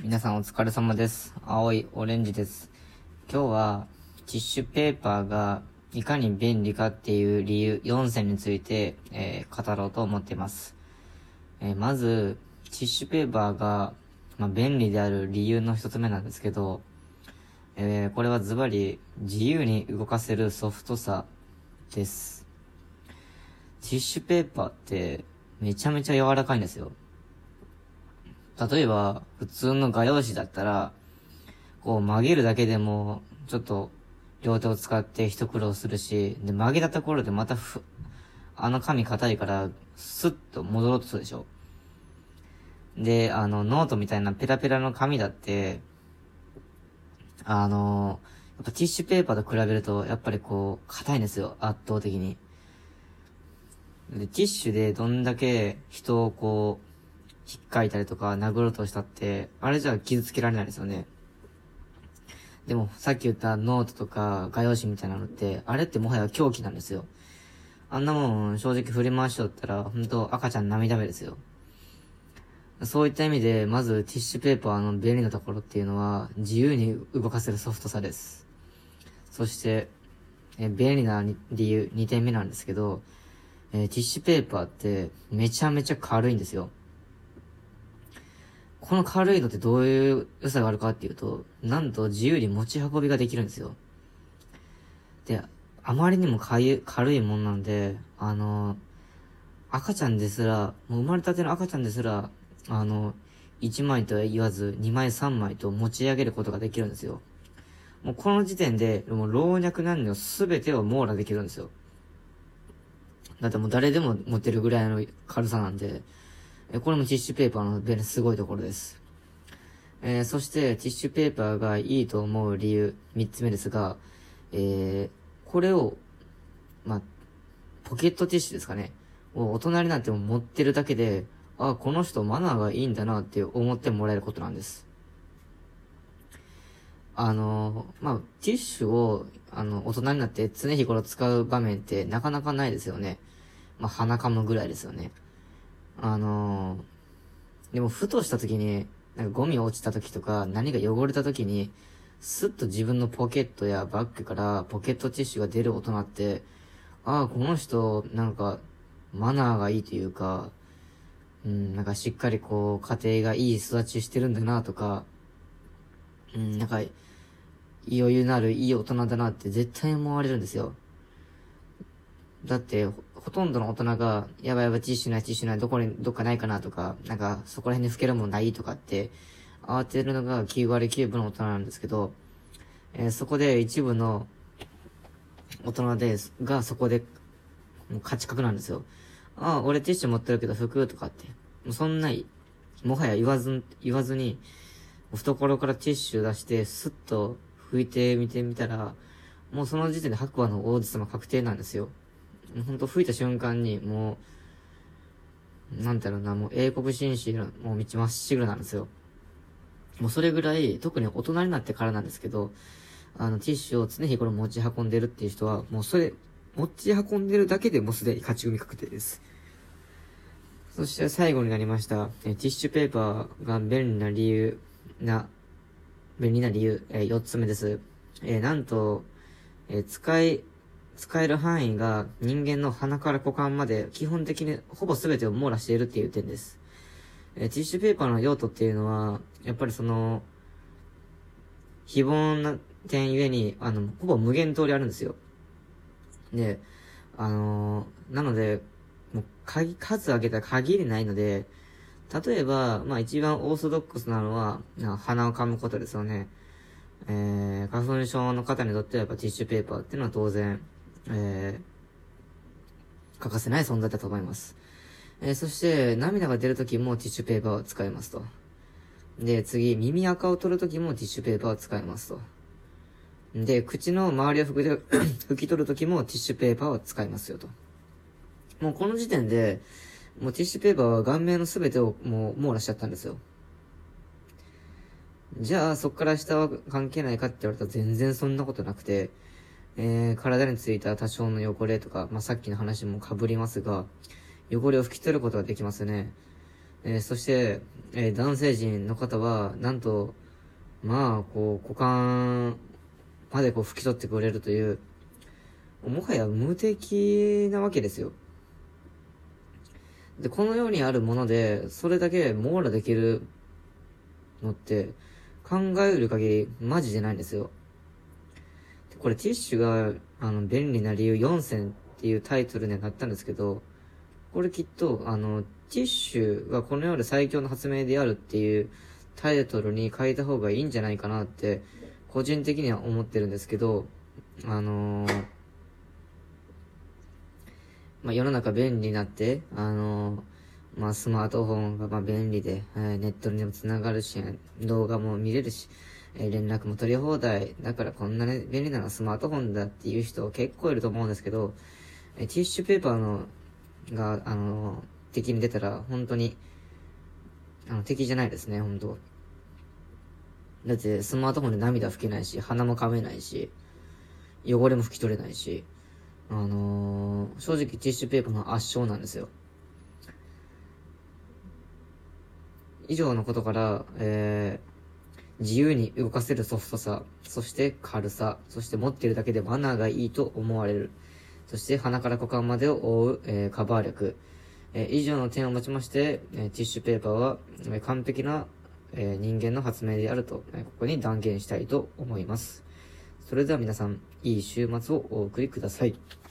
皆さんお疲れ様です。青いオレンジです。今日は、ティッシュペーパーがいかに便利かっていう理由4選について、えー語ろうと思っています。えーまず、ティッシュペーパーが、まあ、便利である理由の一つ目なんですけど、えーこれはズバリ自由に動かせるソフトさです。ティッシュペーパーってめちゃめちゃ柔らかいんですよ。例えば、普通の画用紙だったら、こう曲げるだけでも、ちょっと、両手を使って一苦労するし、で、曲げたところでまたふ、あの紙硬いから、スッと戻ろうとするでしょ。で、あの、ノートみたいなペラペラの紙だって、あの、やっぱティッシュペーパーと比べると、やっぱりこう、硬いんですよ、圧倒的に。で、ティッシュでどんだけ人をこう、引っかいたりとか殴ろうとしたって、あれじゃ傷つけられないですよね。でも、さっき言ったノートとか画用紙みたいなのって、あれってもはや凶器なんですよ。あんなもん、正直振り回しとったら、ほんと赤ちゃん涙目ですよ。そういった意味で、まずティッシュペーパーの便利なところっていうのは、自由に動かせるソフトさです。そして、え便利な理由、2点目なんですけど、えティッシュペーパーってめちゃめちゃ軽いんですよ。この軽いのってどういう良さがあるかっていうと、なんと自由に持ち運びができるんですよ。で、あまりにも軽いもんなんで、あの、赤ちゃんですら、もう生まれたての赤ちゃんですら、あの、1枚とは言わず、2枚3枚と持ち上げることができるんですよ。もうこの時点で、もう老若男女すべてを網羅できるんですよ。だってもう誰でも持てるぐらいの軽さなんで、えこれもティッシュペーパーの便利すごいところです。えーそしてティッシュペーパーがいいと思う理由、三つ目ですが、えーこれを、まあ、ポケットティッシュですかね。を大人になっても持ってるだけで、あ、この人マナーがいいんだなって思ってもらえることなんです。あの、まあ、ティッシュを、あの、大人になって常日頃使う場面ってなかなかないですよね。まあ、鼻かむぐらいですよね。あのでもふとした時に、なんかゴミ落ちた時とか、何か汚れた時に、スッと自分のポケットやバッグからポケットティッシュが出る大人って、ああ、この人、なんか、マナーがいいというか、うん、なんかしっかりこう、家庭がいい育ちしてるんだなとか、うん、なんか、余裕のあるいい大人だなって絶対思われるんですよ。だって、とんどの大人が、やばいやばい、ティッシュない、ティッシュない、どこに、どっかないかなとか、なんか、そこら辺に拭けるもんないとかって、慌てるのが9割9分の大人なんですけど、えーそこで一部の大人です、がそこで、もう価値格なんですよ。ああ、俺ティッシュ持ってるけど拭くとかって。もうそんな、もはや言わず、言わずに、懐からティッシュ出して、スッと拭いてみてみたら、もうその時点で白馬の王子様確定なんですよ。もうほんと吹いた瞬間に、もう、なんだろうな、もう英国紳士の、もう道まっしぐらなんですよ。もうそれぐらい、特に大人になってからなんですけど、あの、ティッシュを常日頃持ち運んでるっていう人は、もうそれ、持ち運んでるだけでもうすでに勝ち組確定です。そして最後になりました、えティッシュペーパーが便利な理由な、便利な理由、え4つ目です。えーなんと、えー使い、使える範囲が人間の鼻から股間まで基本的にほぼ全てを網羅しているっていう点です。えティッシュペーパーの用途っていうのは、やっぱりその、非凡な点ゆえに、あの、ほぼ無限通りあるんですよ。で、あのーなので、もう、鍵、数上げたら限りないので、例えば、まあ一番オーソドックスなのは、鼻を噛むことですよね。えー、花粉症の方にとってはやっぱティッシュペーパーっていうのは当然、えー、欠かせない存在だと思います。えー、そして、涙が出るときもティッシュペーパーを使いますと。で、次、耳垢を取るときもティッシュペーパーを使いますと。で、口の周りを拭き 拭き取るときもティッシュペーパーを使いますよと。もうこの時点で、もうティッシュペーパーは顔面のすべてをもう網羅しちゃったんですよ。じゃあ、そっから下は関係ないかって言われたら全然そんなことなくて、えー、体についた多少の汚れとか、まあ、さっきの話も被りますが、汚れを拭き取ることができますね。えー、そして、えー、男性陣の方は、なんと、まあ、こう、股間までこう拭き取ってくれるという、もはや無敵なわけですよ。で、このようにあるもので、それだけ網羅できるのって、考える限り、マジでないんですよ。これティッシュが、あの、便利な理由4選っていうタイトルにはなったんですけど、これきっと、あの、ティッシュがこの世で最強の発明であるっていうタイトルに変えた方がいいんじゃないかなって、個人的には思ってるんですけど、あのー、まあ、世の中便利になって、あのー、まあ、スマートフォンがまあ便利で、えー、ネットにも繋がるし、動画も見れるし、え連絡も取り放題。だからこんなね、便利なのはスマートフォンだっていう人結構いると思うんですけど、えティッシュペーパーの、が、あの敵に出たら、本当に、あの、敵じゃないですね、本当だって、スマートフォンで涙拭けないし、鼻も噛めないし、汚れも拭き取れないし、あのー、正直ティッシュペーパーの圧勝なんですよ。以上のことから、えー、自由に動かせるソフトさ、そして軽さ、そして持ってるだけでマナーがいいと思われる。そして鼻から股間までを覆う、えー、カバー力。えー、以上の点をもちまして、えー、ティッシュペーパーは、え、完璧な、え人間の発明であると、えここに断言したいと思います。それでは皆さん、いい週末をお送りください。